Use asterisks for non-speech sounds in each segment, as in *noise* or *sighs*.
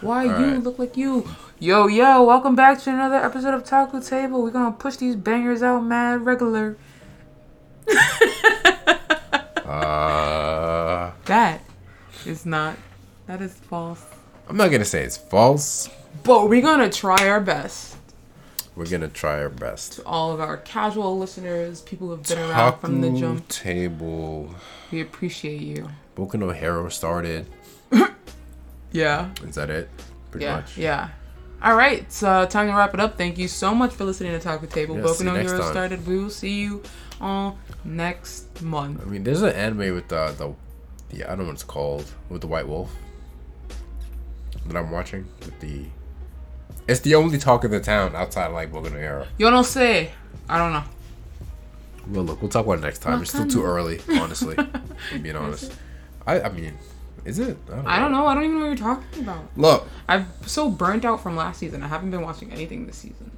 Why All you right. look like you? Yo, yo, welcome back to another episode of Taco Table. We're gonna push these bangers out mad regular. *laughs* Uh, That is not. That is false. I'm not gonna say it's false. But we're gonna try our best. We're gonna try our best. To all of our casual listeners, people who've been around from the jump, table. we appreciate you. Boku no Hero started. Yeah. Is that it? Pretty yeah, much. yeah. All right, it's uh, time to wrap it up. Thank you so much for listening to Taco Table. Yeah, Boku no Hero time. started. We will see you all next month. I mean, there's an anime with the the, the I don't know what it's called with the white wolf that I'm watching with the. It's the only talk of the town outside of like Boku no Hero. Yo no say. I don't know. Well, look, we'll talk about it next time. It's still too early, honestly. *laughs* Being honest. I I mean, is it? I don't know. I don't know. I don't even know what you're talking about. Look, I'm so burnt out from last season. I haven't been watching anything this season.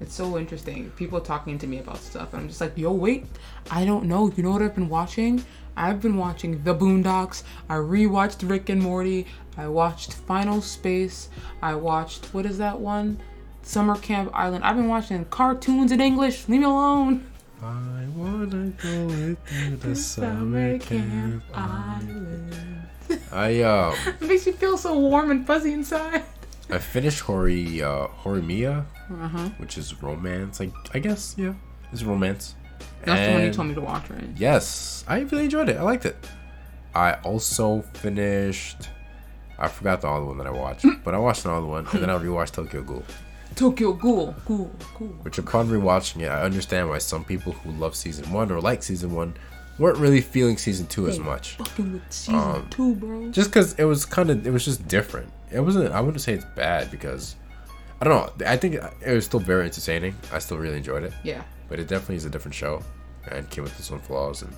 It's so interesting. People talking to me about stuff, and I'm just like, yo, wait. I don't know. You know what I've been watching? I've been watching The Boondocks. I rewatched Rick and Morty. I watched Final Space. I watched what is that one? Summer Camp Island. I've been watching cartoons in English. Leave me alone. I wanna go with you to summer camp. Island. I um It *laughs* makes you feel so warm and fuzzy inside. I finished Hori uh Horimiya, Uh huh. which is romance. Like I guess yeah, it's romance. That's the one you told me to watch, right? Yes, I really enjoyed it. I liked it. I also finished. I forgot the other one that I watched, *laughs* but I watched another one, and then I rewatched Tokyo Ghoul. Tokyo Ghoul. Ghoul. Ghoul. Which, upon rewatching it, I understand why some people who love season one or like season one weren't really feeling season two as much. Fucking with season Um, two, bro. Just because it was kind of, it was just different. It wasn't. I wouldn't say it's bad because I don't know. I think it was still very entertaining. I still really enjoyed it, Yeah. but it definitely is a different show and came with its own flaws and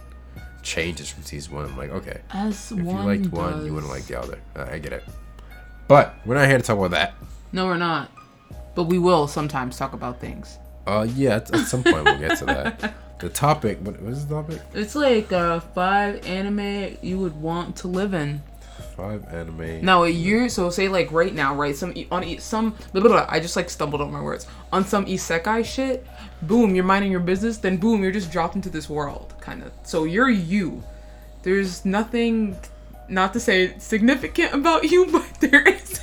changes from season one. I'm like, okay. As If one you liked does. one, you wouldn't like the other. Uh, I get it. But we're not here to talk about that. No, we're not. But we will sometimes talk about things. Uh, yeah, at, at some point we'll get to that. *laughs* The topic. What, what is the topic? It's like uh, five anime you would want to live in. Five anime. Now a year, so say like right now, right? Some on e- some. Blah, blah, blah, I just like stumbled on my words on some isekai shit. Boom, you're minding your business. Then boom, you're just dropped into this world, kind of. So you're you. There's nothing, not to say significant about you, *laughs* but there is.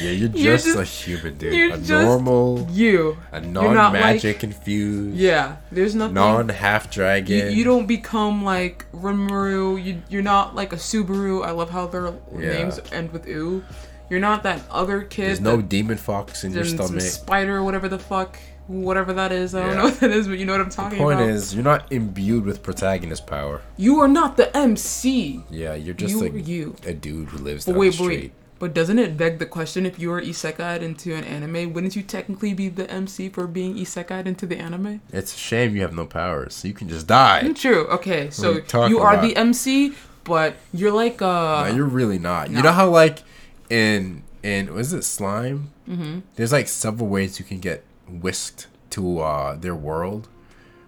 Yeah, you're You're just, just- a human dude. you're a just normal, you. a non-magic like- infused, Yeah, there's nothing. Non-half dragon. you don't become like Rimuru. You you're not like a Subaru. I love how their Yeah. names end with "u." You're not that other kid. There's no demon fox in your stomach. spider, whatever the fuck, whatever that is. I don't Yeah. know *laughs* what that is, but you know what I'm talking about. The Point about. is, you're not imbued with protagonist power. you are not the MC. Yeah, you're just You like you. a dude who lives down wait, the street. wait. But doesn't it beg the question if you were isekai'd into an anime, wouldn't you technically be the MC for being isekai'd into the anime? It's a shame you have no powers, so you can just die. True. Okay, so you you are about? the MC, but you're like uh. No, you're really not. You know how like in in was it slime? Mm-hmm. There's like several ways you can get whisked to uh their world.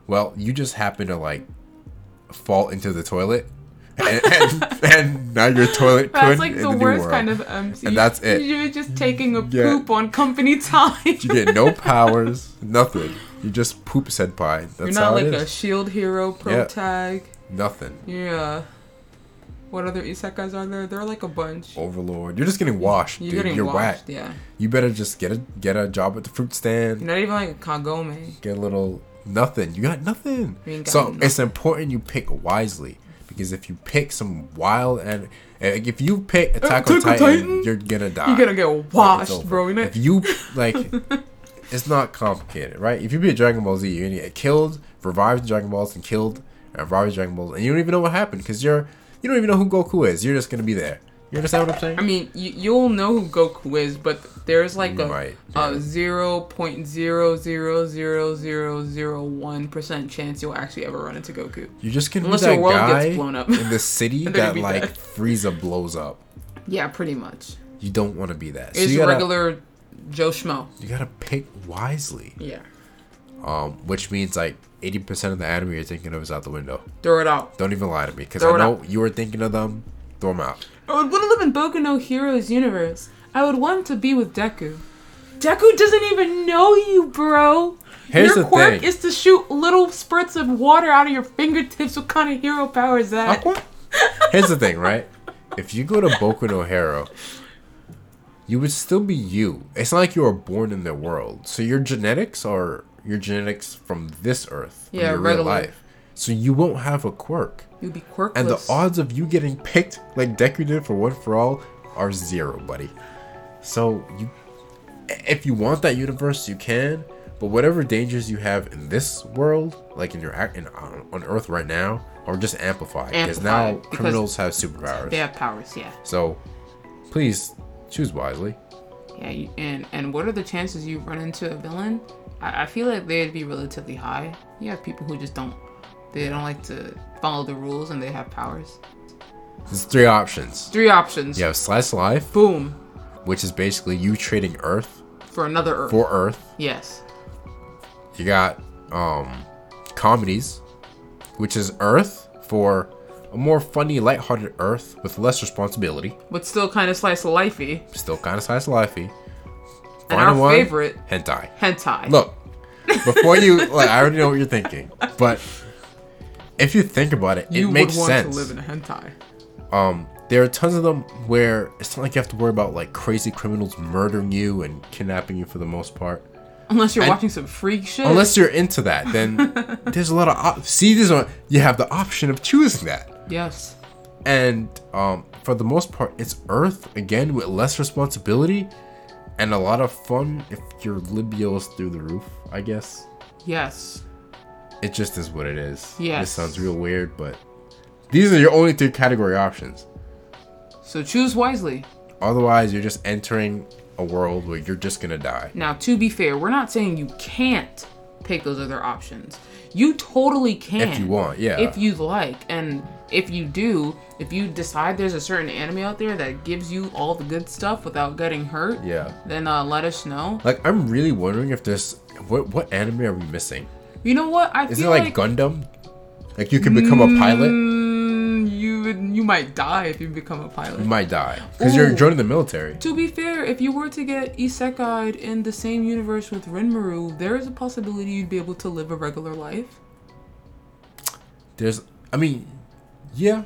Well, you just happen to like fall into the toilet, and and, and now your toilet That's like the the worst kind of MC. And that's it. You're just taking a Yeah. poop on company *laughs* time. You get no powers, nothing. You just poop senpai. That's You're not like a shield hero pro Yeah. tag. Nothing. Yeah. What other isekais are there? There are like a bunch. Overlord. You're just getting washed, You're dude. getting You're washed, whack. yeah. You better just get a get a job at the fruit stand. You're not even like a Kagome. get a little nothing. You got nothing. You So nothing. it's important you pick wisely because if you pick some wild and like, if you pick uh, Attack on Attack on Titan, Titan? you're gonna die. You're gonna get washed, over. bro. You're not- If you like, *laughs* it's not complicated, right? If you beat Dragon Ball Z, you're gonna get killed, revived Dragon Balls, and killed, and revived Dragon Balls, and you don't even know what happened because you're you don't even know who Goku is. You're just gonna be there. You understand what I'm saying? I mean, you, you'll know who Goku is, but there's like You a might, a yeah. zero point zero zero zero zero zero one percent chance you'll actually ever run into Goku. You're just gonna Unless be that your world guy gets blown up. in the *laughs* city that like dead. Frieza blows up. Yeah, pretty much. You don't want to be that. So It's you gotta, regular Joe Schmo. you gotta pick wisely. Yeah. Um, which means like eighty percent of the anime you're thinking of is out the window. Throw it out. Don't even lie to me because I it know you were thinking of them. Throw them out. I would want to live in Boku no Heroes universe. I would want to be with Deku. Deku doesn't even know you, bro. Here's your the quirk thing. is to shoot little spurts of water out of your fingertips. What kind of hero power is that? Here's the thing, right? If you go to Boku no Hero, you would still be you. It's not like you were born in their world. So your genetics are your genetics from this earth, Yeah, your regular. real life. So you won't have a quirk. You'd be quirkless. And the odds of you getting picked like Deku did for one for all are zero, buddy. So you, if you want that universe, you can. But whatever dangers you have in this world, like in your act in, on, on Earth right now, are just amplified amplified because now because criminals have superpowers. They have powers, yeah. So, please choose wisely. Yeah, you, and and what are the chances you run into a villain? I, I feel like they'd be relatively high. You have people who just don't, they don't like to follow the rules and they have powers. There's three options. Three options. You have slice of life, Boom. which is basically you trading Earth For another Earth. for Earth. yes. You got um comedies, which is Earth for a more funny, lighthearted Earth with less responsibility. But still kind of slice of lifey. Still kind of slice of lifey. And our favorite, hentai. hentai. Look, before you like, I already know what you're thinking, *laughs* but if you think about it, you it makes would want sense. to live in a hentai. um, there are tons of them where it's not like you have to worry about like crazy criminals murdering you and kidnapping you for the most part. Unless you're And- watching some freak shit. Unless you're into that, then *laughs* there's a lot of op- see. This one you have the option of choosing that, Yes. and um, for the most part, it's Earth again with less responsibility and a lot of fun. If your libido is through the roof, I guess Yes. It just is what it is. Yeah. this sounds real weird, but these are your only three category options. So choose wisely. Otherwise, you're just entering a world where you're just gonna die. Now, to be fair, we're not saying you can't pick those other options. You totally can. If you want, yeah. If you like. And if you do, if you decide there's a certain anime out there that gives you all the good stuff without getting hurt, Yeah. then uh, let us know. Like I'm really wondering if there's what what anime are we missing? You know what? I Is it like, like, Gundam? Like you could become a pilot, Mm, you you might die if you become a pilot. you might die because you're joining the military. To be fair, if you were to get isekai'd in the same universe with Rimuru, there is a possibility you'd be able to live a regular life. There's, I mean, yeah,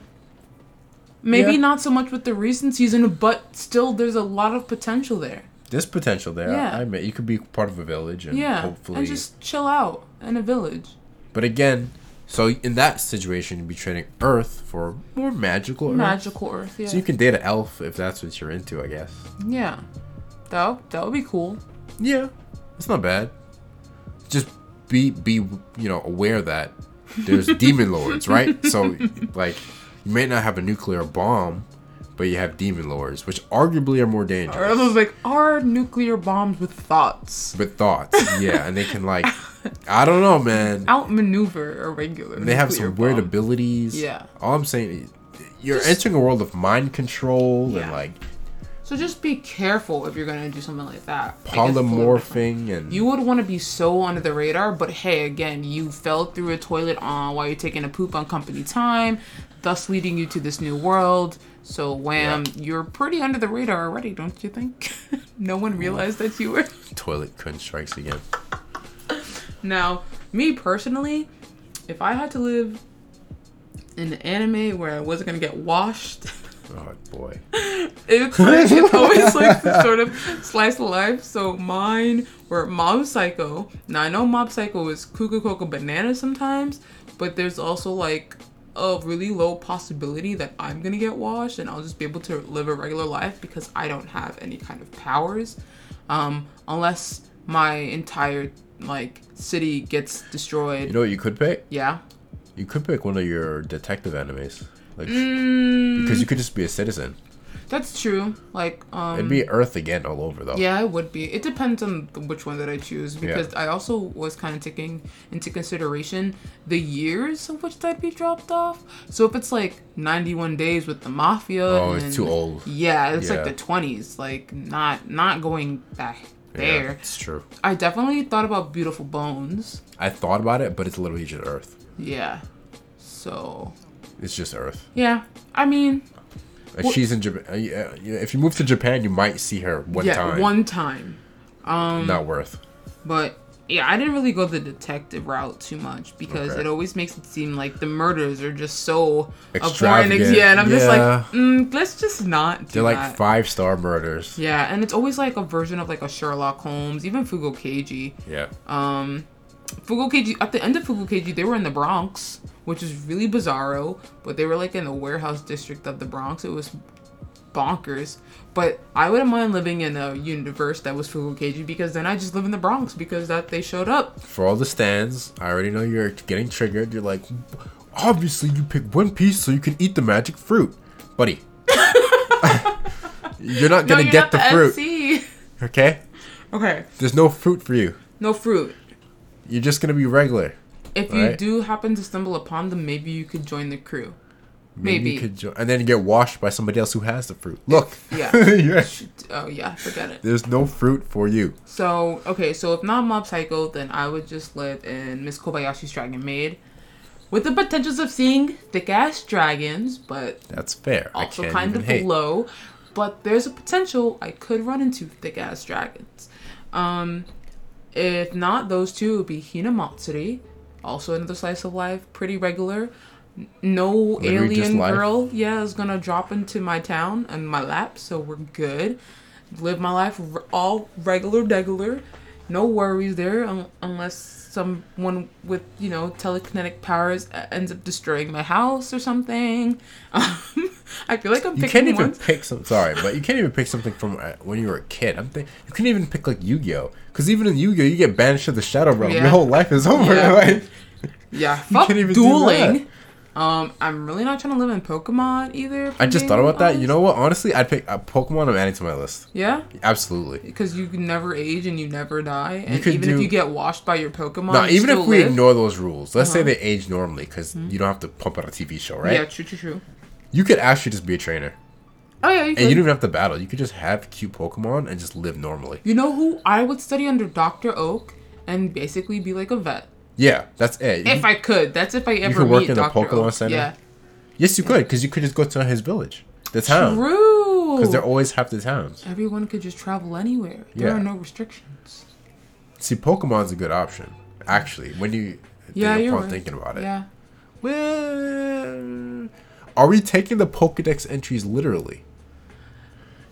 Maybe Yeah. not so much with the recent season, but still, there's a lot of potential there. There's potential there. Yeah. I admit you could be part of a village and Yeah, hopefully. and just chill out in a village. But again, so in that situation, you'd be trading Earth for more magical Earth. Magical Earth, yeah. So you can date an elf if that's what you're into, I guess. yeah, that would- that would be cool. Yeah, it's not bad. Just be be you know aware that there's *laughs* demon lords, right? So like you may not have a nuclear bomb, but you have demon lords, which arguably are more dangerous. it was like, are nuclear bombs with thoughts With thoughts, yeah, and they can like I don't know, man. *laughs* outmaneuver a regular? They have some weird abilities. Yeah. All I'm saying is you're Just- entering a world of mind control Yeah. and like So just be careful if you're gonna do something like that. Like, it's a little different. polymorphing and You would want to be so under the radar, but hey, again, you fell through a toilet on while you're taking a poop on company time, thus leading you to this new world. So wham, you're pretty under the radar already, don't you think? *laughs* no one realized that you were. *laughs* toilet crunch strikes again. Now, me personally, if I had to live in an anime where I wasn't gonna get washed, *laughs* Oh boy. *laughs* it's like it's always like sort of slice of life. So mine were Mob Psycho. Now I know Mob Psycho is Cuckoo Cocoa Banana sometimes, but there's also like a really low possibility that I'm gonna get washed and I'll just be able to live a regular life because I don't have any kind of powers. Um, unless my entire like city gets destroyed. You know what you could pick? yeah. You could pick one of your detective animes. Like Mm, because you could just be a citizen. that's true. Like um It'd be Earth again all over though. Yeah, it would be. It depends on which one that I choose because I also was kind of taking into consideration the years of which I'd be dropped off. So if it's like 91 days with the mafia, Oh, it's too old. Yeah, it's Yeah. like the 20s, like not not going back Yeah, there. it's true. I definitely thought about Beautiful Bones. I thought about it, but it's literally just Earth. Yeah. So It's just Earth. yeah, I mean, Like she's in Japan. Uh, yeah, yeah, if you move to Japan, you might see her one yeah, time. one time. Um, Not worth. But yeah, I didn't really go the detective route too much because Okay. it always makes it seem like the murders are just so. Extravagant, Yeah, and I'm just like, mm, let's just not do They're like five star murders. yeah, and it's always like a version of like a Sherlock Holmes, even Fugo Keiji. Yeah. Um, Fugo at the end of Fugo they were in the Bronx, which is really bizarro. But they were like in the warehouse district of the Bronx. It was bonkers. But I wouldn't mind living in a universe that was Fugo Keiji because then I just live in the Bronx because that they showed up. For all the stands, I already know you're getting triggered. You're like, obviously you pick One Piece so you can eat the magic fruit, buddy. *laughs* you're not gonna you're get not the, the fruit, okay? Okay, There's no fruit for you. no fruit. You're just gonna be regular. If you Right. do happen to stumble upon them, maybe you could join the crew. Maybe, Maybe. you could jo- and then get washed by somebody else who has the fruit. Look, Yeah. *laughs* Yeah. Oh yeah, forget it. there's no fruit for you. So okay, so if not Mob Psycho, then I would just live in Miss Kobayashi's Dragon Maid, with the potentials of seeing thick ass dragons, but That's fair. also kind of hate. low. But there's a potential I could run into thick ass dragons. Um, if not those two, would be Hinamatsuri, also another slice of life, pretty regular. No Literally alien girl, yeah, is gonna drop into my town and my lap, so we're good. Live my life all regular, regular. No worries there, un- unless someone with you know telekinetic powers ends up destroying my house or something. *laughs* Um, I feel like I'm You picking can't even ones. pick some. Sorry, but you can't even pick something from uh, when you were a kid. I'm think you can't even pick like Yu-Gi-Oh. Because even in Yu-Gi-Oh, you get banished to the Shadow Realm. Yeah. Your whole life is over. Yeah. *laughs* Like, Yeah, fuck can't even do dueling. Um, I'm really not trying to live in Pokemon either. I just thought about that. You know what? Honestly, I'd pick uh, Pokemon. I'm adding to my list. Yeah, Absolutely. because you never age and you never die, and even if you get washed by your Pokemon, No, even if we live. ignore those rules, let's say Uh-huh. they age normally because you don't have to pump out a TV show, right? Yeah, true, true, true. You could actually just be a trainer, Oh yeah, you, and could. you don't even have to battle. You could just have cute Pokemon and just live normally. You know who I would study under Doctor Oak and basically be like a vet Yeah, that's it. if I could. That's if I ever could work meet in a Doctor Pokemon center? Yeah, yes, you could because you could just go to his village, the town, true. because they're always have the towns. Everyone could just travel anywhere. There Yeah. are no restrictions. See, Pokemon's a good option, actually. When you think Yeah, you're right. thinking about it. Yeah. Well, are we taking the Pokedex entries literally?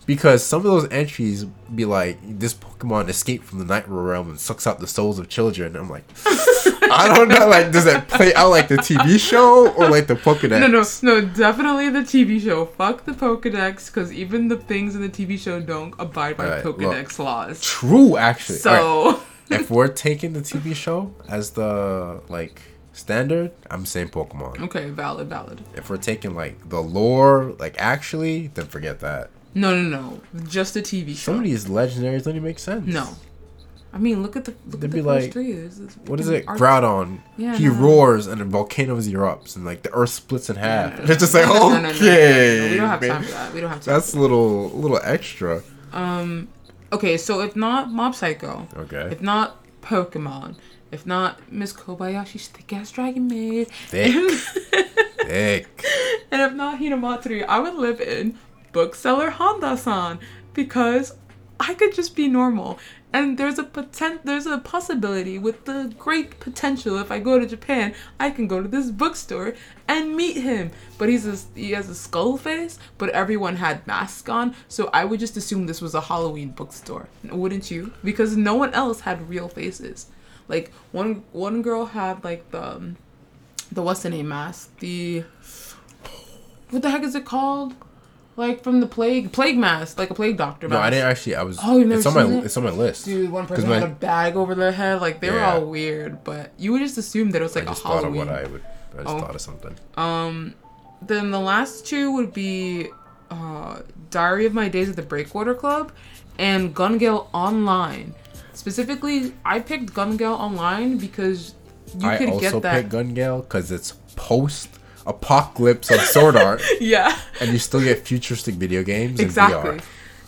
Because some of those entries be like, this Pokemon escaped from the Night Realm and sucks out the souls of children. I'm like, *laughs* I don't know. Like, does that play out like the TV show or like the Pokedex? No, no, no, definitely the TV show. Fuck the Pokedex, because even the things in the TV show don't abide by look. Pokedex laws. True, actually. So, *laughs* if we're taking the TV show as the like standard, I'm saying Pokemon. okay, valid, valid. If we're taking like the lore, like actually, then forget that. No, no, no, just a TV show. Some of these legendaries don't even make sense. No. I mean, look at the look They'd at be the first like, three. This is What is it? art- Groudon. Yeah, he no. roars and a volcano erupts and like the earth splits in half. No, no, *laughs* it's just like okay. We don't have time for that. We don't have time. That's a little little extra. Um. Okay, so if not Mob Psycho, Okay. if not Pokemon, if not Miss Kobayashi's thick ass dragon maid, Thick. *laughs* Thick. and if not Hinamatsuri, I would live in Bookseller Honda-san because I could just be normal. And there's a potent, there's a possibility with the great potential. If I go to Japan, I can go to this bookstore and meet him. But he's a, he has a skull face, but everyone had masks on, so I would just assume this was a Halloween bookstore, wouldn't you? Because no one else had real faces. Like one one girl had like the um, the what's the name mask? The what the heck is it called? Like from the plague plague mask, like a plague doctor No, mask. I didn't actually. I was. Oh, you've never it's on my. it? It's on my list. Dude, one person my- had a bag over their head. Like they were all weird, but you would just assume that it was I like a just thought of what I would. I just Oh. thought of something. Um, then the last two would be uh, Diary of My Days at the Breakwater Club and Gun Gale Online. Specifically, I picked Gun Gale Online because you I could get that. I also picked Gun Gale because it's post apocalypse of Sword Art, *laughs* yeah, and you still get futuristic video games. exactly. And VR.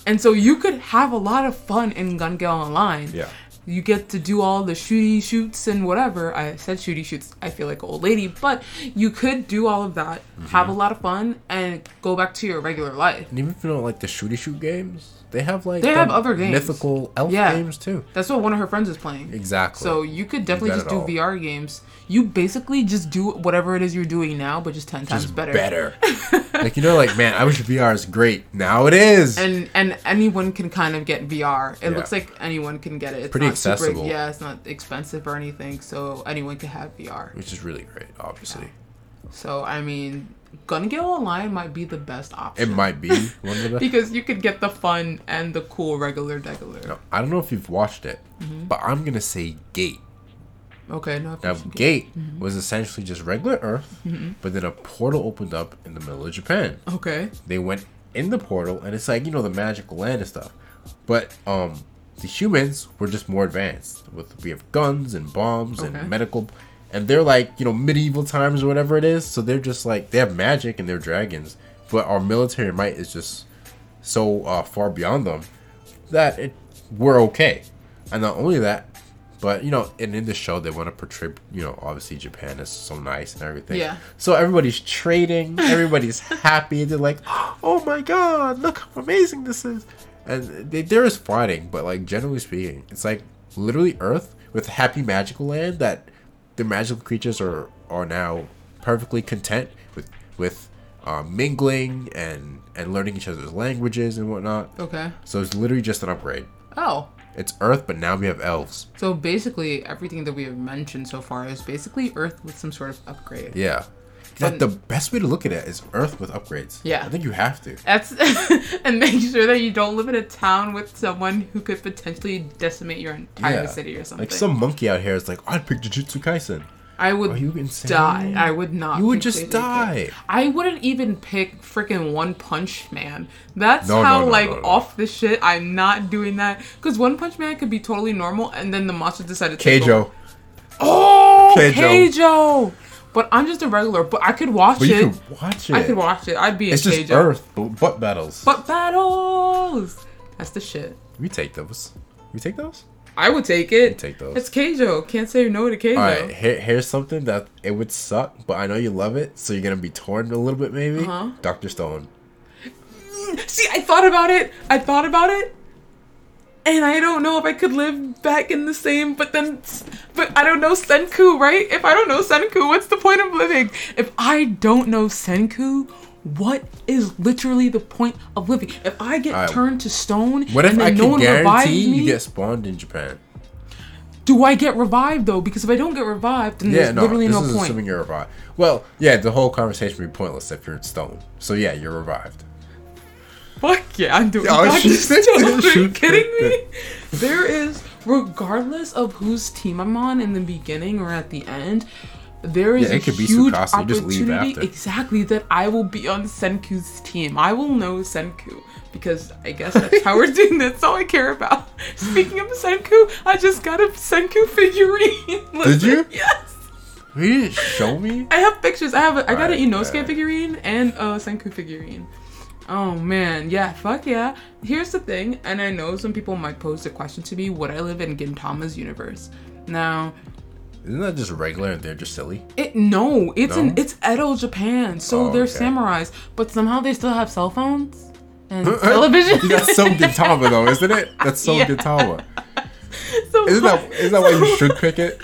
And so you could have a lot of fun in Gun Gale Online. Yeah. You get to do all the shooty shoots and whatever. I said shooty shoots. I feel like an old lady, but you could do all of that, Mm-hmm. have a lot of fun, and go back to your regular life. And even if you don't like the shooty shoot games, they have like They the have other games. mythical elf Yeah. games too. That's what one of her friends is playing. Exactly. So you could definitely got just do all. VR games. You basically just do whatever it is you're doing now, but just ten times just better. better. *laughs* like you know, like man, I wish VR is great. Now it is. And and anyone can kind of get VR. It Yeah. looks like anyone can get it. It's Pretty not super- accessible. yeah, it's not expensive or anything, so anyone can have VR. which is really great, obviously. So I mean, Gun Gale Online might be the best option. It might be *laughs* one of the. because you could get the fun and the cool regular degular. No, I don't know if you've watched it, Mm-hmm. but I'm gonna say Gate. Okay, no. Now, watched. Gate Mm-hmm. was essentially just regular Earth, but then a portal opened up in the middle of Japan. Okay. They went in the portal, and it's like you know the magical land and stuff. But um, the humans were just more advanced. With we have guns and bombs Okay. and medical, and they're like you know medieval times or whatever it is. So they're just like they have magic and they're dragons, but our military might is just so uh, far beyond them that it we're okay. And not only that, but you know, and in the show they want to portray, you know, obviously Japan is so nice and everything. Yeah. So everybody's trading, *laughs* everybody's happy. They're like, "Oh my god, look how amazing this is!" And they, there is fighting, but like generally speaking, it's like literally Earth with happy magical land that the magical creatures are are now perfectly content with with uh, mingling and and learning each other's languages and whatnot. Okay. So it's literally just an upgrade. Oh. It's Earth, but now we have elves. So basically, everything that we have mentioned so far is basically Earth with some sort of upgrade. Yeah. Like the best way to look at it is Earth with upgrades. Yeah. I think you have to. That's *laughs* and make sure that you don't live in a town with someone who could potentially decimate your entire Yeah. city or something. Like some monkey out here is like, I'd pick Jujutsu Kaisen. I would Are you insane? die. I would not. You would just die. I wouldn't even pick freaking One Punch Man. That's No, how no, like no, no. off the shit. I'm not doing that because One Punch Man could be totally normal, and then the monster decided to. Keijo. Oh, Keijo. Keijo. But I'm just a regular. But I could watch But it. can watch it. I could watch it. I'd be It's a just Keijo. Earth, but butt battles. But battles. That's the shit. we take those. We take those? I would take it. take those. It's Keijo. Can't say no to Keijo. Alright, here, here's something that it would suck, but I know you love it, so you're gonna be torn a little bit maybe. Uh-huh. Dr. Stone. See, I thought about it. I thought about it. And I don't know if I could live back in the same, but then, but I don't know Senku, right? If I don't know Senku, what's the point of living? If I don't know Senku, what is literally the point of living? If I get Alright. turned to stone What if and then I no can one revives guarantee me, you get spawned in Japan? do I get revived though? Because if I don't get revived, then Yeah, there's no, literally no point. assuming you're revived. Well, yeah, the whole conversation would be pointless if you're in stone. So yeah, you're revived. Fuck yeah, I'm doing Oh, she's-. Are you *laughs* kidding me? There is, regardless of whose team I'm on in the beginning or at the end, there is Yeah, a it could be huge Tsukasa, you just leave opportunity exactly that I will be on Senku's team. I will know Senku because I guess that's how we're *laughs* doing. That's all I care about. Speaking of Senku, I just got a Senku figurine. *laughs* Listen, you? *laughs* Yes. You didn't show me? I have pictures. I have. A, I got an Right, Inosuke right. figurine and a Senku figurine. Oh man, yeah, fuck yeah. Here's the thing, and I know some people might pose the question to me: Would I live in Gintama's universe? Now, Isn't that just regular and they're just silly? it no, it's No? in it's Edo, Japan, so Oh, they're okay. samurais, but somehow they still have cell phones and *laughs* television. *laughs* That's so Gintama though, isn't it? That's so Yeah. Gintama. *laughs* so Isn't that isn't that why you should pick it?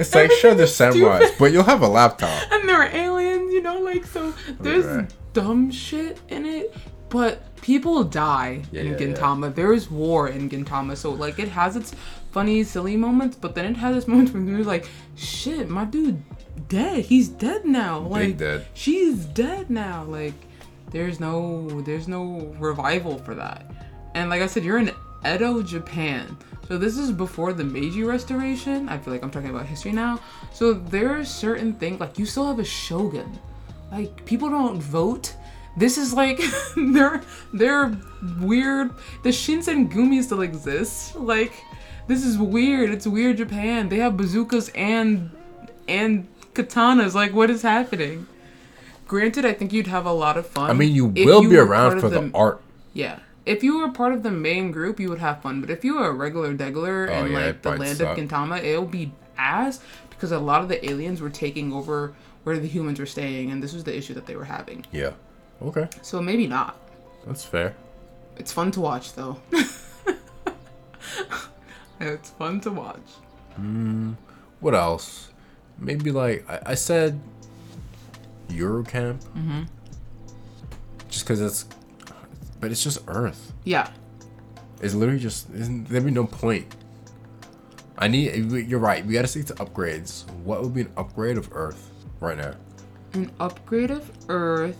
It's like sure they're samurais, but you'll have a laptop. and there are aliens, you know, like so there's Right. dumb shit in it, but people die in yeah, yeah. Gintama. There is war in Gintama, so like it has its funny, silly moments, but then it has this moment where you're like, shit, my dude dead. He's dead now. Like dead. she's dead now. Like there's no there's no revival for that. And like I said, you're in Edo, Japan. So this is before the Meiji Restoration. I feel like I'm talking about history now. So there are certain things like you still have a shogun. Like people don't vote. This is like *laughs* they're they're weird. The Shinsengumi still exists. Like this is weird. It's weird Japan. They have bazookas and and katanas. Like what is happening? Granted, I think you'd have a lot of fun. I mean, you will be around for of the art. yeah. if you were part of the main group, you would have fun. But if you were a regular degular Oh, in yeah, like the land suck. of Gintama, it'll be ass because a lot of the aliens were taking over where the humans were staying, and this was the issue that they were having. Yeah. Okay. So maybe not. That's fair. It's fun to watch though. *laughs* it's fun to watch. What else? Maybe like I, I said Yuru Camp. Mm-hmm. Just because it's but it's just Earth. Yeah. It's literally just isn't there be no point. I need you're right, we gotta stick to upgrades. What would be an upgrade of Earth right now? An upgrade of Earth.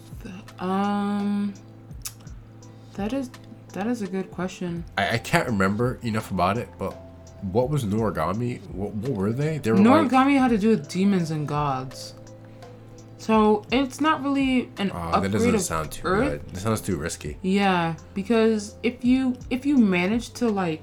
Um that is that is a good question. I, I can't remember enough about it, but what was Noragami? What, what were they? They were like Noragami had to do with demons and gods. So it's not really an Oh, that doesn't of sound too Earth. good. That sounds too risky. Yeah, because if you if you manage to like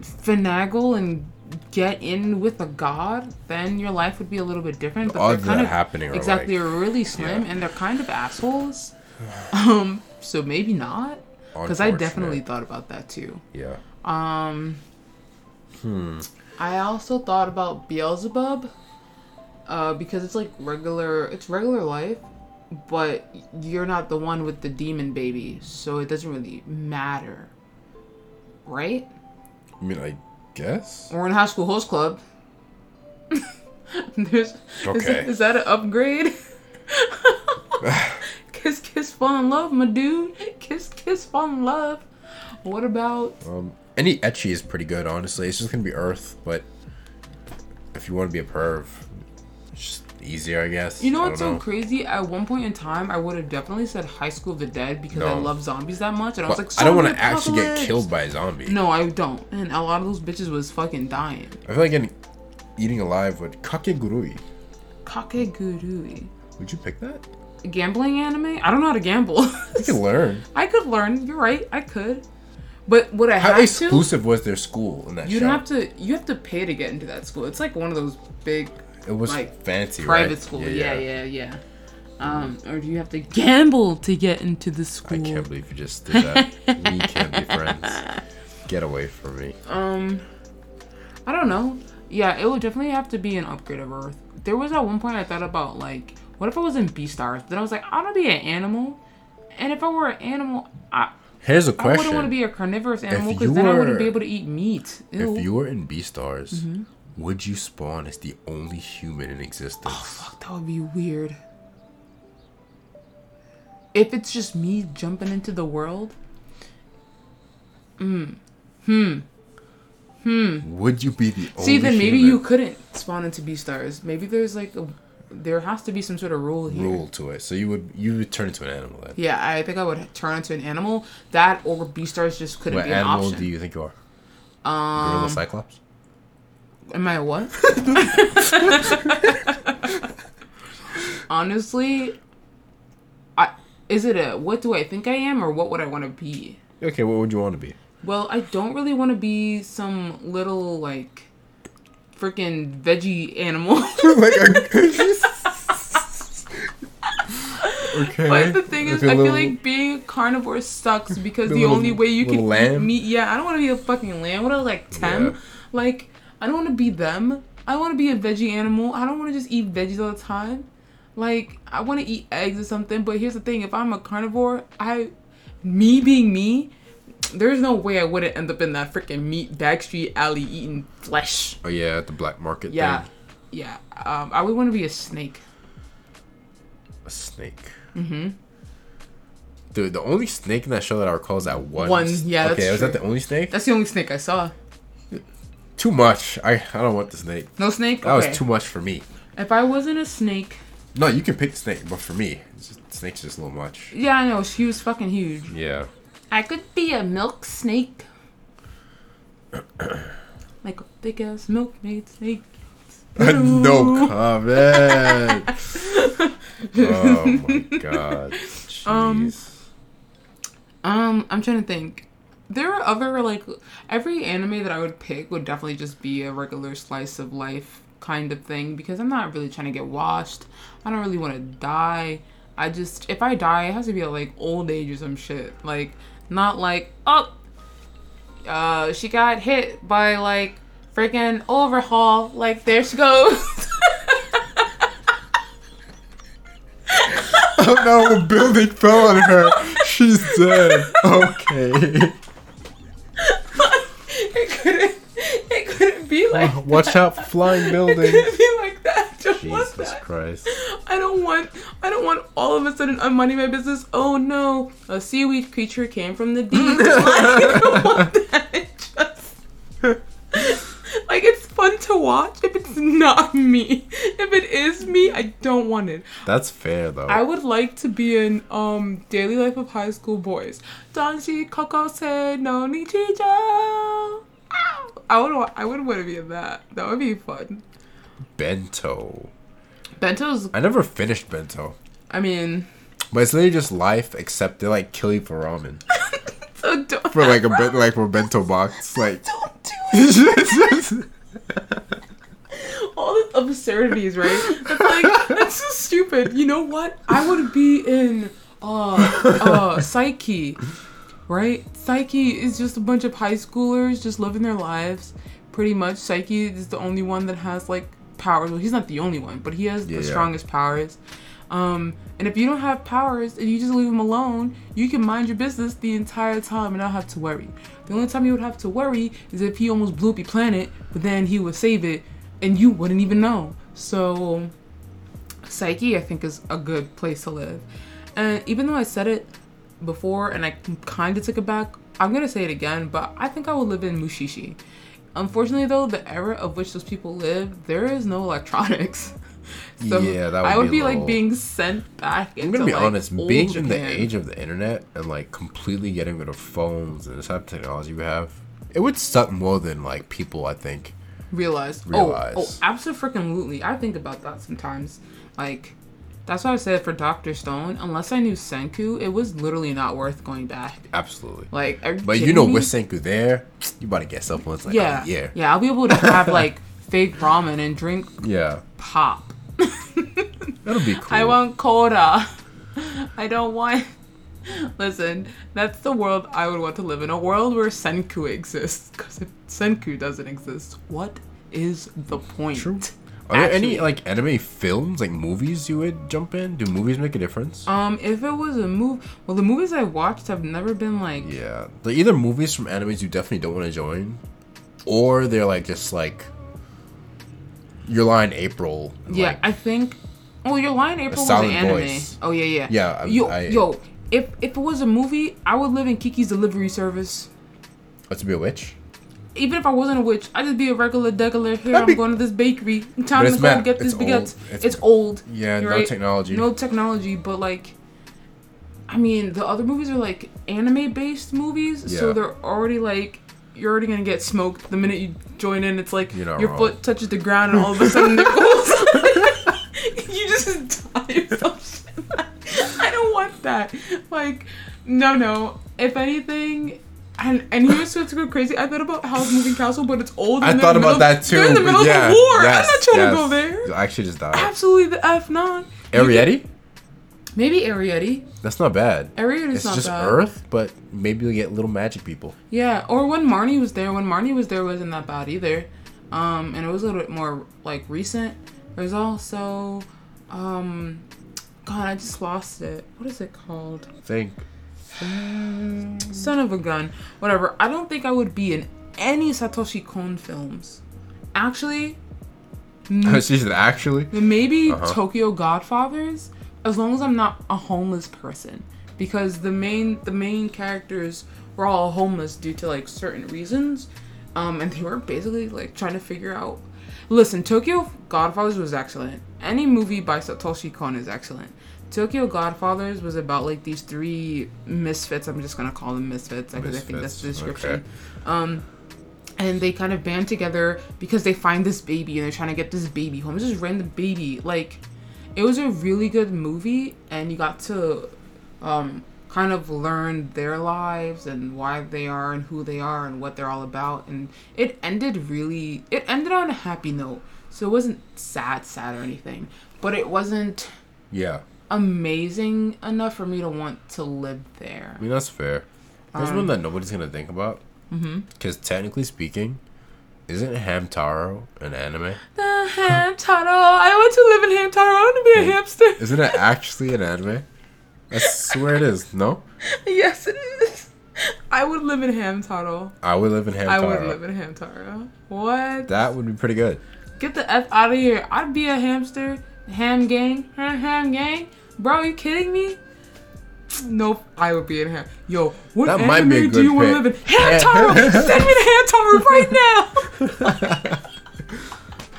finagle and get in with a god, then your life would be a little bit different. The they're odds of that happening are, exactly like- are really slim, yeah. and they're kind of assholes. *sighs* um, so maybe not. Because I definitely thought about that too. Yeah. Um, Hmm. I also thought about Beelzebub, uh, because it's like regular, it's regular life, but you're not the one with the demon baby, so it doesn't really matter, right? I mean, I guess. We're in High School Host Club. *laughs* There's, is, Okay. is that an upgrade? *laughs* *laughs* kiss, kiss, fall in love, my dude. Kiss, kiss, fall in love. What about Um, any ecchi is pretty good, honestly. It's just gonna be Earth, but if you want to be a perv, it's just easier, I guess. You know what's so know. crazy? At one point in time, I would have definitely said High School of the Dead because I love zombies that much, and I was like, I don't want to actually get killed by a zombie. No, I don't. And a lot of those bitches was fucking dying. I feel like getting eating alive would kakegurui. Kakegurui. Would you pick that? Gambling anime? I don't know how to gamble. You can learn. *laughs* I could learn. You're right. I could. But would I How have to? exclusive was their school in that You'd show? have to. You have to pay to get into that school. It's like one of those big it was like, fancy, private right? school. Yeah, yeah, yeah. Um, or do you have to gamble to get into the school? I can't believe you just did that. *laughs* we can't be friends. Get away from me. Um, I don't know. Yeah, it would definitely have to be an upgrade of Earth. There was at one point I thought about like, what if I was in Beastars? Then I was like, I want to be an animal, and if I were an animal, I Here's a question. I wouldn't want to be a carnivorous animal because then I wouldn't be able to eat meat. Ew. If you were in Beastars, Mm-hmm. would you spawn as the only human in existence? Oh, Fuck, that would be weird. If it's just me jumping into the world, Hmm. Hmm. Hmm. Would you be the only see, then maybe human? you couldn't spawn into Beastars. Maybe there's like a, there has to be some sort of rule here. rule to it. So you would you would turn into an animal then. Yeah, I think I would turn into an animal. That or Beastars just couldn't What be an option. What animal do you think you are? um, Gorilla Cyclops? am I a what? *laughs* Honestly, I is it a what do I think I am or what would I want to be? Okay, what would you want to be? Well, I don't really want to be some little like freaking veggie animal. *laughs* like *laughs* okay. but the thing is, I a I feel like being a carnivore sucks because The the little- only way you can little eat meat. Yeah, I don't want to be a fucking lamb. What are like them? Yeah. Like I don't want to be them. I want to be a veggie animal. I don't want to just eat veggies all the time. Like I want to eat eggs or something. But here's the thing: if I'm a carnivore, I, me being me, there's no way I wouldn't end up in that freaking meat backstreet alley eating flesh. Oh yeah, at the black market Yeah, thing. yeah. Um, I would want to be a snake. A snake. Mm-hmm. The the only snake in that show that I recall is that one. One, yeah, Okay, was that the only snake? That's the only snake I saw. Too much. I I don't want the snake. No snake. That Okay. was too much for me. If I wasn't a snake, No, you can pick the snake, but for me, just, snake's just a little much. yeah, I know she was fucking huge. Yeah. I could be a milk snake, *coughs* like a big ass milkmaid snake. *laughs* no comment. *laughs* oh my god. Jeez. Um, Um, I'm trying to think. There are other like every anime that I would pick would definitely just be a regular slice of life kind of thing because I'm not really trying to get washed. I don't really want to die. I just if I die, it has to be at like old age or some shit. Like Not like, oh, uh, she got hit by like freaking overhaul. Like there she goes. *laughs* Oh no, a building fell on her. She's dead. Okay. *laughs* it couldn't. It couldn't be like. Watch out for flying It buildings. couldn't be like that. Just want Jesus that. Christ. I don't want. I don't want all of a sudden I'm minding my business. Oh no, a seaweed creature came from the deep. *laughs* I don't want that. It *laughs* just like it's fun to watch if it's not me. If it is me, I don't want it. That's fair though. I would like to be in um Daily Life of High School Boys. Danshi Koukousei no Nichijou. Ow! I would wa- I would want to be in that. That would be fun. Bento. Bento's. I never finished bento. I mean, But it's literally just life except they like kill you for ramen. *laughs* so don't For like a *laughs* bit like for bento box. Like *laughs* don't do it. All the absurdities, right? That's like that's so stupid. You know what? I would be in uh uh Saiki, right? Saiki is just a bunch of high schoolers just living their lives. Pretty much, Saiki is the only one that has like powers. Well, he's not the only one, but he has Yeah, the yeah. strongest powers. Um, and if you don't have powers and you just leave him alone, you can mind your business the entire time and not have to worry. The only time you would have to worry is if he almost blew up your planet, but then he would save it and you wouldn't even know. So, Saiki, I think, is a good place to live. And even though I said it before and I kind of took it back, I'm gonna say it again, but I think I would live in Mushishi. Unfortunately, though, the era of which those people live, there is no electronics. *laughs* So Yeah, that would I would be be, a like being sent back I'm gonna be like, honest, being in the age of the internet and like completely getting rid of phones and this type of technology we have, it would suck more than like people I think. realize. Realize. Oh, oh, absolutely. I think about that sometimes. Like, that's why I said for Doctor Stone, unless I knew Senku, it was literally not worth going back. Absolutely. Like, are But you kidding know me? with Senku there, you about to get supplements like yeah, oh, yeah. yeah, I'll be able to have like *laughs* fake ramen and drink Yeah. pop. *laughs* That'll be cool. I want coda. I don't want. Listen, that's the world I would want to live in. A world where Senku exists. Because if Senku doesn't exist, what is the point? True. Are there any like anime films, like movies you would jump in? Do movies make a difference? Um, if it was a move, well, the movies I watched have never been like. Yeah. They're either movies from animes you definitely don't want to join, or they're like just like your lie in April. Yeah, like, I think. Oh, your lie in April was an anime. Voice. Oh yeah, yeah. Yeah, I- Yo, I- yo. If if it was a movie, I would live in Kiki's Delivery Service. oh, to be a witch. Even if I wasn't a witch, I'd just be a regular degular. Here, That'd I'm be- going to this bakery. Time But to it's go mad- get this it's baguette. old. It's, It's- old. Yeah, no right? technology. No technology, but like, I mean, the other movies are like anime based movies, so they're already like you're already gonna get smoked the minute you join in. It's like your wrong. foot touches the ground, and all of a sudden it goes. *laughs* *laughs* you just die or some shit. *laughs* I don't want that. Like, no, no. If anything. And, and he was supposed to go crazy. I thought about Howl's Moving Castle, but it's old. I thought the about middle- that too. They're in the middle yeah, of a war. yes, I'm not trying yes. to go there. I actually just died. Absolutely the F not. Arrietty? Maybe Arrietty. That's not bad. Arrietty's It's not just bad. Earth, but maybe you'll get little magic people. Yeah, or when Marnie was there. When Marnie was there, wasn't that bad either. Um, and it was a little bit more like recent. There's also, um, God, I just lost it. What is it called? Think. *sighs* Son of a gun. Whatever. I don't think I would be in any Satoshi Kon films. Actually, *laughs* she said actually. maybe Uh-huh. Tokyo Godfathers, as long as I'm not a homeless person, because the main the main characters were all homeless due to like certain reasons, um, and they were basically like trying to figure out. Listen, Tokyo Godfathers was excellent. Any movie by Satoshi Kon is excellent. Tokyo Godfathers was about like these three misfits. I'm just gonna call them misfits because I think that's the description. Um, and they kind of band together because they find this baby and they're trying to get this baby home. It's just random baby. Like, it was a really good movie, and you got to um, kind of learn their lives and why they are and who they are and what they're all about. And it ended really. It ended on a happy note, so it wasn't sad, sad or anything. But it wasn't Yeah. Amazing enough for me to want to live there. I mean that's fair. There's one um, that nobody's gonna think about. Mm-hmm. Because technically speaking, isn't Hamtaro an anime? The Hamtaro. I want to live in Hamtaro. I want to be a hamster. *laughs* Isn't it actually an anime? I swear it is. No, yes, it is. I would live in Hamtaro. I would live in Hamtaro. I would live in Hamtaro. What? That would be pretty good. Get the F out of here. I'd be a hamster. Ham gang. Ham, ham gang. Bro, are you kidding me? Nope, I would be in ham. Yo, what That anime might be a do you want to live in? Hamtaro! Send me to Hamtaro right *laughs* now!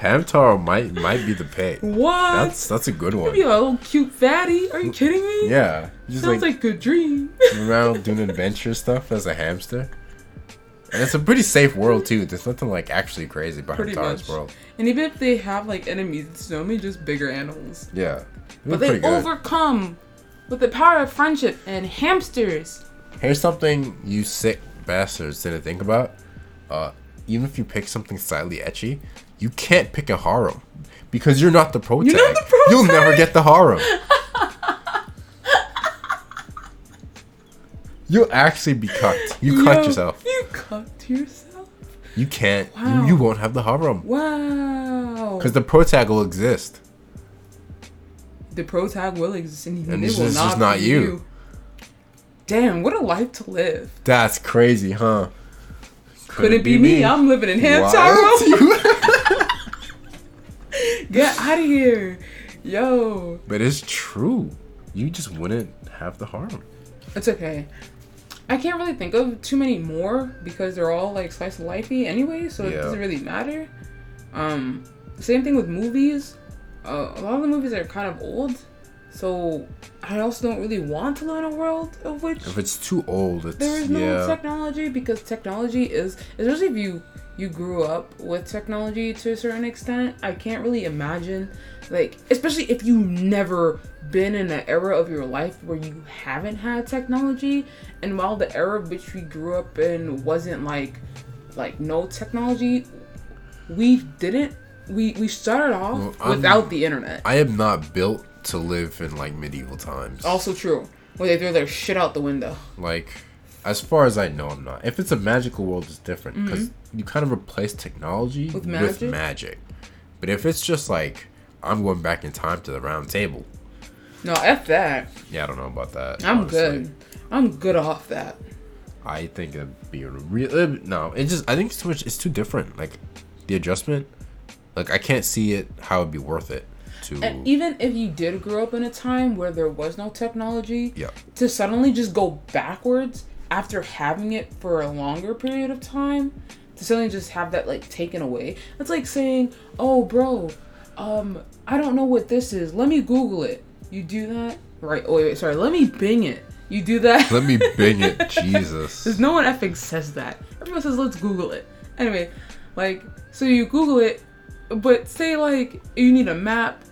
Hamtaro might might be the pick. What? That's that's a good one. be a little cute fatty. Are you kidding me? Yeah, just Sounds like, like a dream. *laughs* around doing *laughs* adventure stuff as a hamster. And it's a pretty safe world too. There's nothing like actually crazy about Pretty much. world. And even if they have like enemies, it's normally just bigger animals. Yeah, But they overcome with the power of friendship and hamsters. Here's something you sick bastards didn't think about. Uh, even if you pick something slightly ecchi, you can't pick a harem because you're not the pro You're not the pro You'll never get the harem. *laughs* You'll actually be cucked. You *laughs* cut Yo, yourself. You cut yourself? You can't. Wow. You, you won't have the harem Wow. because the pro tag will exist. the pro tag will exist and, And it will just- not, just not be you. Damn, what a life to live. That's crazy, huh? Could it be me? I'm living in Hamtaro. *laughs* Get out of here. Yo. but it's true. You just wouldn't have the harem. It's okay. I can't really think of too many more because they're all like slice of lifey anyway, so it doesn't really matter. Um, same thing with movies. Uh, a lot of the movies are kind of old, so I also don't really want to live in a world of which If it's too old, it's there is no yeah. technology because technology is especially if you you grew up with technology to a certain extent i can't really imagine like especially if you've never been in an era of your life where you haven't had technology. And while the era which we grew up in wasn't like like no technology we didn't. We we started off Well, without the internet. I am not built to live in like medieval times. also true. Where they throw their shit out the window. Like, as far as I know, I'm not. If it's a magical world, it's different because you kind of replace technology Mm-hmm. With with magic? magic. But if it's just like I'm going back in time to the round table, no f that yeah, I don't know about that. i'm honestly. good i'm good off that I think it'd be a real. uh, No, it just I think it's too much. It's too different. Like the adjustment. Like I can't see it how it'd be worth it to. And even if you did grow up in a time where there was no technology, yeah. to suddenly just go backwards after having it for a longer period of time, to suddenly just have that like taken away. It's like saying, "Oh, bro, um, I don't know what this is. Let me Google it." You do that, right? Oh, wait, wait, sorry. Let me Bing it. You do that. Let me bing it, *laughs* Jesus. There's no one effing says that. Everyone says let's Google it. Anyway, like so you Google it, but say like you need a map,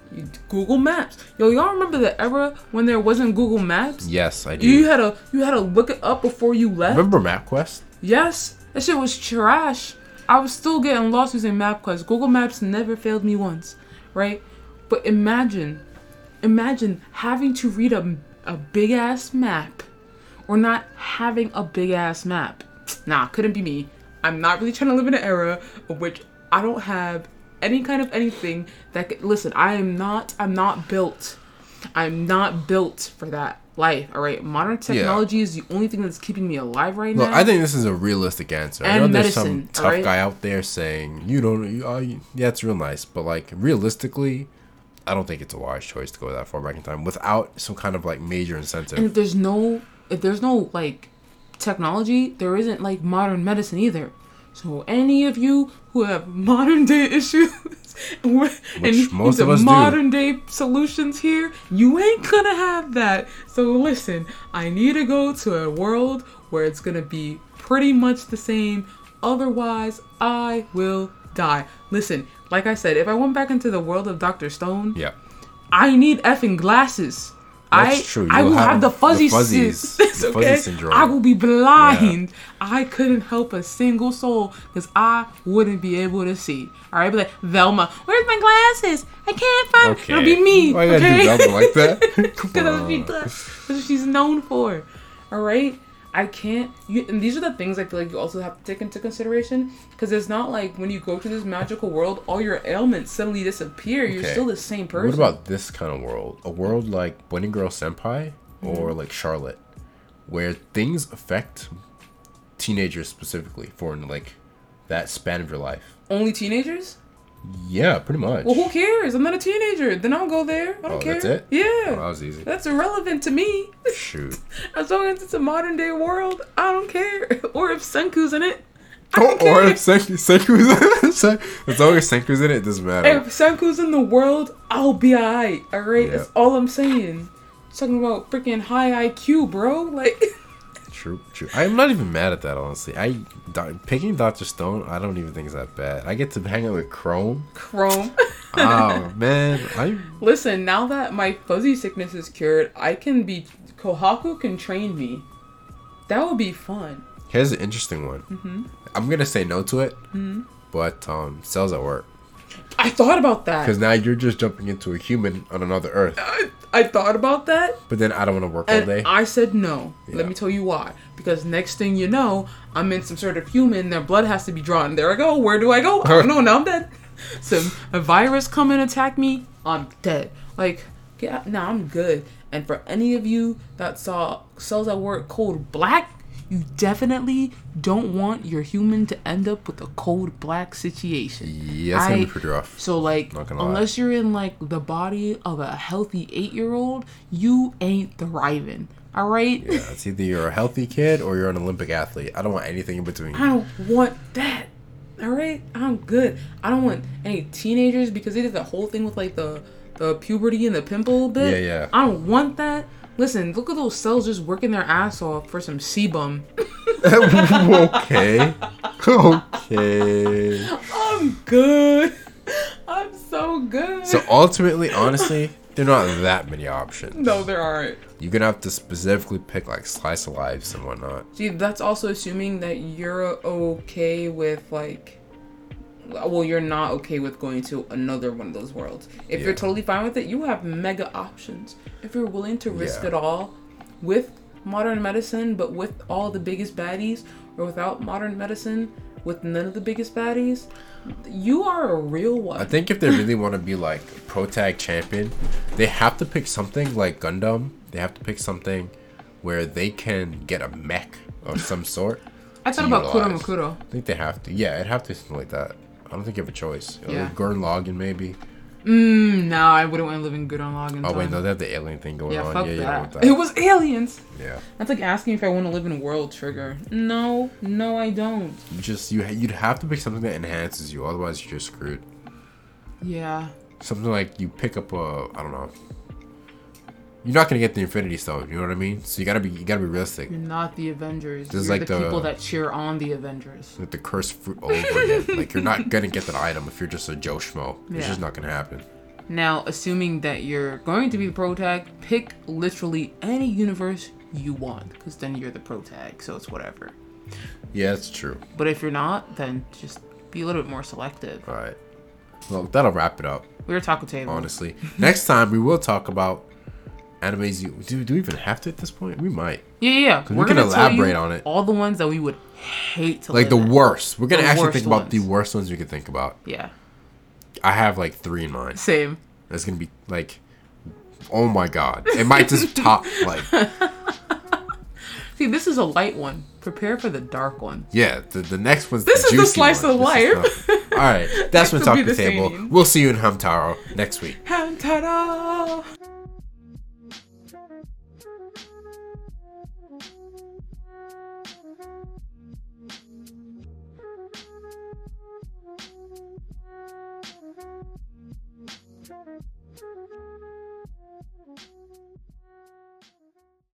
Google Maps. Yo, y'all remember the era when there wasn't Google Maps? Yes, I do. You had to you had to look it up before you left. Remember MapQuest? Yes, that shit was trash. I was still getting lost using MapQuest. Google Maps never failed me once, right? But imagine, imagine having to read a, a big ass map or not having a big ass map. Nah, couldn't be me. I'm not really trying to live in an era of which I don't have any kind of anything that could, listen, I am not I'm not built. I'm not built for that life. All right, modern technology is the only thing that's keeping me alive right Look, now. I think this is a realistic answer. I And know there's some tough alright? guy out there saying you don't. You, uh, you, yeah, it's real nice, but like realistically, I don't think it's a wise choice to go that far back in time without some kind of like major incentive. And if there's no if there's no like technology, there isn't like modern medicine either. So any of you who have modern day issues *laughs* and, and most the us do. modern day solutions here, you ain't gonna have that. So listen, I need to go to a world where it's gonna be pretty much the same. Otherwise, I will die. Listen, like I said, if I went back into the world of Doctor Stone, yeah, I need effing glasses. That's I, true. I You'll will have, have the the fuzzy, fuzzies, sis- *laughs* the fuzzy okay? syndrome. I will be blind. I couldn't help a single soul because I wouldn't be able to see. All right, be like Velma, where's my glasses? I can't find. okay. It'll be me. Why you gotta okay, do Velma like that? *laughs* because that's, what she does. that's what she's known for. All right, I can't. You, and these are the things I feel like you also have to take into consideration because it's not like when you go to this magical world, all your ailments suddenly disappear. You're still the same person. What about this kind of world? A world like Bunny Girl Senpai or mm-hmm. like Charlotte, where things affect teenagers specifically for like that span of your life. only teenagers? Yeah, pretty much. Well, who cares? I'm not a teenager. Then I'll go there. I don't Oh, care. that's it? Yeah, Oh, that was easy. that's irrelevant to me. Shoot. *laughs* as long as it's a modern day world, I don't care. *laughs* Or if Senku's in it, I Or, don't or care. if Senku, Senku's it, *laughs* as long as Senku's in it, it doesn't matter. If Senku's in the world, I'll be alright. Alright, Yeah. that's all I'm saying. Talking about freaking high IQ, bro. Like, True, true. I'm not even mad at that, honestly. I Do- picking Doctor Stone, I don't even think is that bad. I get to hang out with Chrome. Chrome. *laughs* Oh man, I *laughs* Listen, now that my fuzzy sickness is cured, I can be. Kohaku can train me. That would be fun. here's an interesting one. Mm-hmm. I'm gonna say no to it, but um, cells at work I thought about that. because now you're just jumping into a human on another Earth. I, I thought about that. But then I don't want to work all day. I said no. Yeah. Let me tell you why. Because next thing you know, I'm in some sort of human. Their blood has to be drawn. There I go. Where do I go? I don't *laughs* know. Now I'm dead. So a virus come and attack me, I'm dead. Like, yeah, now I'm good. And for any of you that saw Cells at Work Code Black, you definitely don't want your human to end up with a code black situation. yeah, it's gonna be pretty rough. So like, gonna lie. unless you're in like the body of a healthy eight year old, you ain't thriving. All right. Yeah, it's either you're a healthy kid or you're an Olympic athlete. I don't want anything in between. I don't want that. All right, I'm good. I don't want any teenagers because they did the whole thing with like the the puberty and the pimple bit. Yeah, yeah. I don't want that. Listen, look at those cells just working their ass off for some sebum. *laughs* okay. Okay. I'm good. I'm so good. So ultimately, honestly, there are not that many options. no, there aren't. You're gonna have to specifically pick like slice of lives and whatnot. See, that's also assuming that you're okay with like well, you're not okay with going to another one of those worlds. If Yeah. you're totally fine with it, you have mega options. If you're willing to risk Yeah. it all with modern medicine, but with all the biggest baddies, or without modern medicine, with none of the biggest baddies, you are a real one. I think if they really want to be like pro tag champion, they have to pick something like Gundam. They have to pick something where they can get a mech of some sort. I thought about Kuro. Makuro. I think they have to. Yeah, it'd have to be something like that. I don't think you have a choice. Yeah. Gurren Lagann maybe. Mm, no, I wouldn't want to live in Gurren Lagann. Oh wait, no, they have the alien thing going Yeah, on. fuck yeah, that. that. It was aliens. yeah. That's like asking if I want to live in World Trigger. No, no, I don't. You just you you'd have to pick something that enhances you. Otherwise, you're just screwed. Yeah. Something like you pick up a I don't know. You're not gonna get the Infinity Stone. You know what I mean? So you gotta be you gotta be realistic. You're not the Avengers. This is You're like the, the- people that cheer on the Avengers. Like the cursed fruit over again. like you're not gonna get that item if you're just a Joe Schmo. It's Yeah. just not gonna happen. Now, assuming that you're going to be the pro tag, pick literally any universe you want, because then you're the pro tag, so it's whatever. Yeah, it's true. But if you're not, then just be a little bit more selective. All right. Well, that'll wrap it up. We're a taco table. Honestly, next time we will talk about animes. You do. Do we even have to at this point? We might. Yeah, yeah, yeah. we We're can gonna elaborate on it. All the ones that we would hate to Like the in. worst. We're gonna The actually think about the worst ones we could think about. Yeah, I have like three in mind. same. That's gonna be like, oh my god! It might just *laughs* top like, *laughs* See, this is a light one. Prepare for the dark one. yeah. The, the next one's This the is the slice one. of This is life. not- *laughs* All right, that's could talk the the table. We'll see you in Hamtaro next week. Ta-da!